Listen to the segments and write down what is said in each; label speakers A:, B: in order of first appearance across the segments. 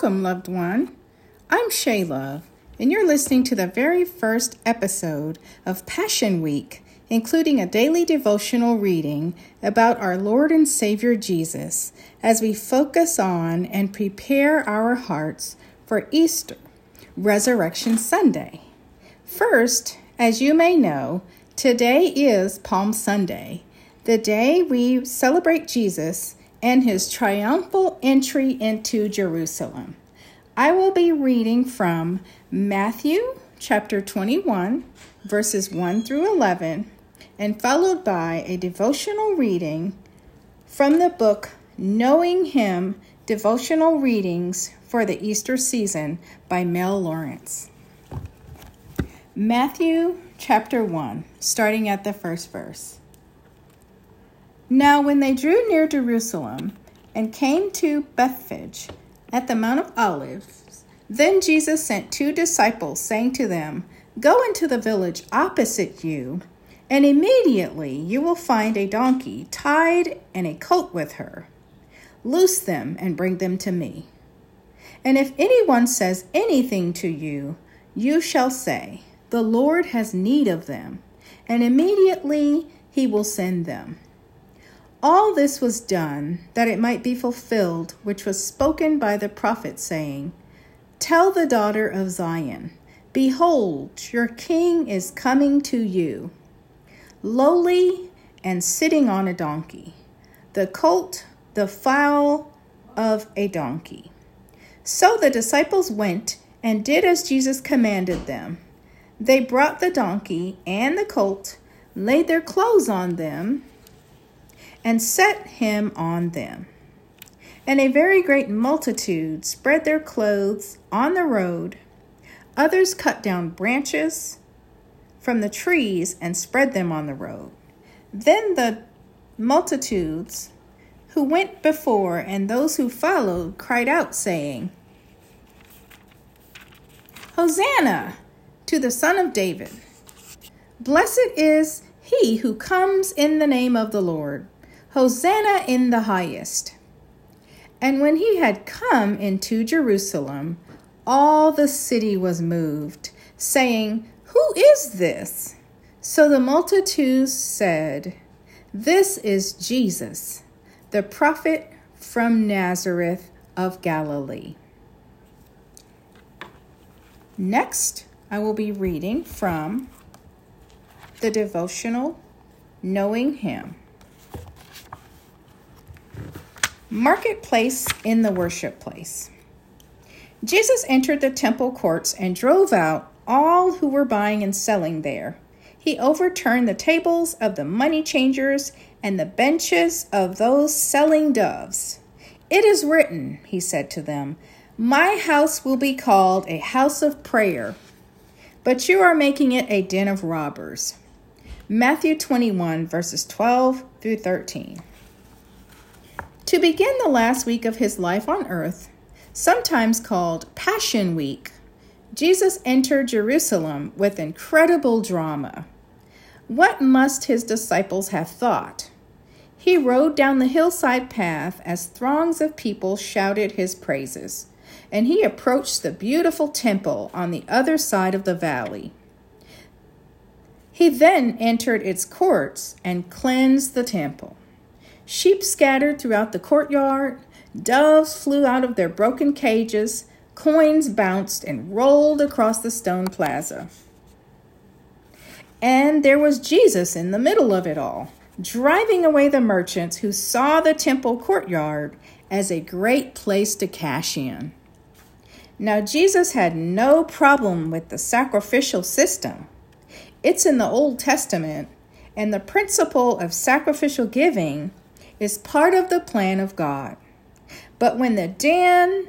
A: Welcome, loved one. I'm Shayla, and you're listening to the very first episode of Passion Week, including a daily devotional reading about our Lord and Savior Jesus as we focus on and prepare our hearts for Easter, Resurrection Sunday. First, as you may know, today is Palm Sunday, the day we celebrate Jesus and his triumphal entry into Jerusalem. I will be reading from Matthew chapter 21, verses 1 through 11, and followed by a devotional reading from the book Knowing Him Devotional Readings for the Easter Season by Mel Lawrenz. Matthew chapter 1, starting at the first verse. Now, when they drew near Jerusalem and came to Bethphage at the Mount of Olives, then Jesus sent two disciples, saying to them, Go into the village opposite you, and immediately you will find a donkey tied and a colt with her. Loose them and bring them to me. And if anyone says anything to you, you shall say, The Lord has need of them, and immediately he will send them. All this was done that it might be fulfilled, which was spoken by the prophet, saying, Tell the daughter of Zion, Behold, your king is coming to you, lowly and sitting on a donkey, the colt, the foal of a donkey. So the disciples went and did as Jesus commanded them. They brought the donkey and the colt, laid their clothes on them, and set him on them. And a very great multitude spread their clothes on the road. Others cut down branches from the trees and spread them on the road. Then the multitudes who went before and those who followed cried out, saying, Hosanna to the Son of David! Blessed is he who comes in the name of the Lord! Hosanna in the highest. And when he had come into Jerusalem, all the city was moved, saying, Who is this? So the multitudes said, This is Jesus, the prophet from Nazareth of Galilee. Next, I will be reading from the devotional Knowing Him. Marketplace in the worship place. Jesus entered the temple courts and drove out all who were buying and selling there. He overturned the tables of the money changers and the benches of those selling doves. It is written, he said to them, My house will be called a house of prayer, but you are making it a den of robbers. Matthew 21, verses 12 through 13. To begin the last week of his life on earth, sometimes called Passion Week, Jesus entered Jerusalem with incredible drama. What must his disciples have thought? He rode down the hillside path as throngs of people shouted his praises, and he approached the beautiful temple on the other side of the valley. He then entered its courts and cleansed the temple. Sheep scattered throughout the courtyard, doves flew out of their broken cages, coins bounced and rolled across the stone plaza. And there was Jesus in the middle of it all, driving away the merchants who saw the temple courtyard as a great place to cash in. Now, Jesus had no problem with the sacrificial system. It's in the Old Testament, and the principle of sacrificial giving is part of the plan of God. But when the din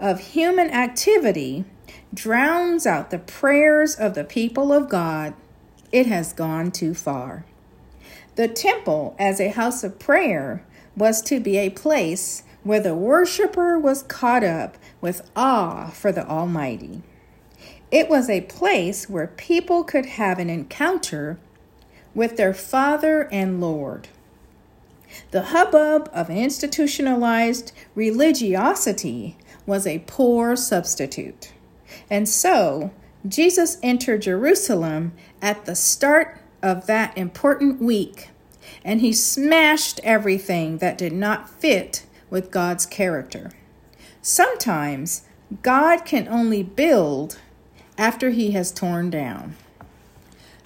A: of human activity drowns out the prayers of the people of God, it has gone too far. The temple, as a house of prayer, was to be a place where the worshiper was caught up with awe for the Almighty. It was a place where people could have an encounter with their Father and Lord. The hubbub of institutionalized religiosity was a poor substitute. And so, Jesus entered Jerusalem at the start of that important week, and he smashed everything that did not fit with God's character. Sometimes God can only build after he has torn down.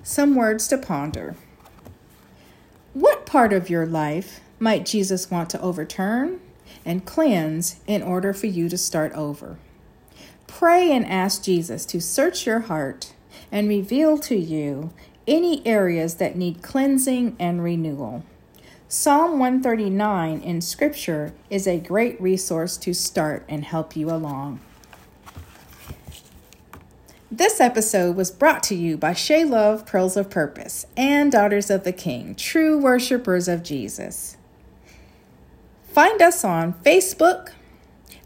A: Some words to ponder. What part of your life might Jesus want to overturn and cleanse in order for you to start over? Pray and ask Jesus to search your heart and reveal to you any areas that need cleansing and renewal. Psalm 139 in Scripture is a great resource to start and help you along. This episode was brought to you by Shay Love Pearls of Purpose and Daughters of the King, true worshipers of Jesus. Find us on Facebook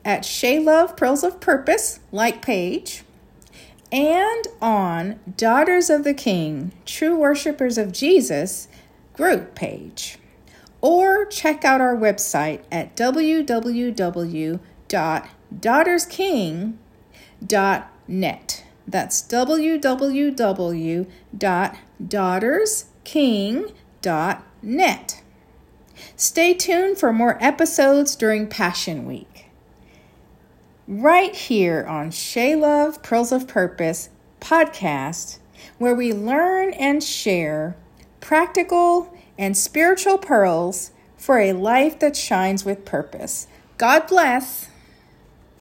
A: at Shay Love Pearls of Purpose, like page, and on Daughters of the King, true worshipers of Jesus group page. Or check out our website at www.daughtersking.net. That's www.daughtersking.net. Stay tuned for more episodes during Passion Week. Right here on Shay Love Pearls of Purpose podcast, where we learn and share practical and spiritual pearls for a life that shines with purpose. God bless.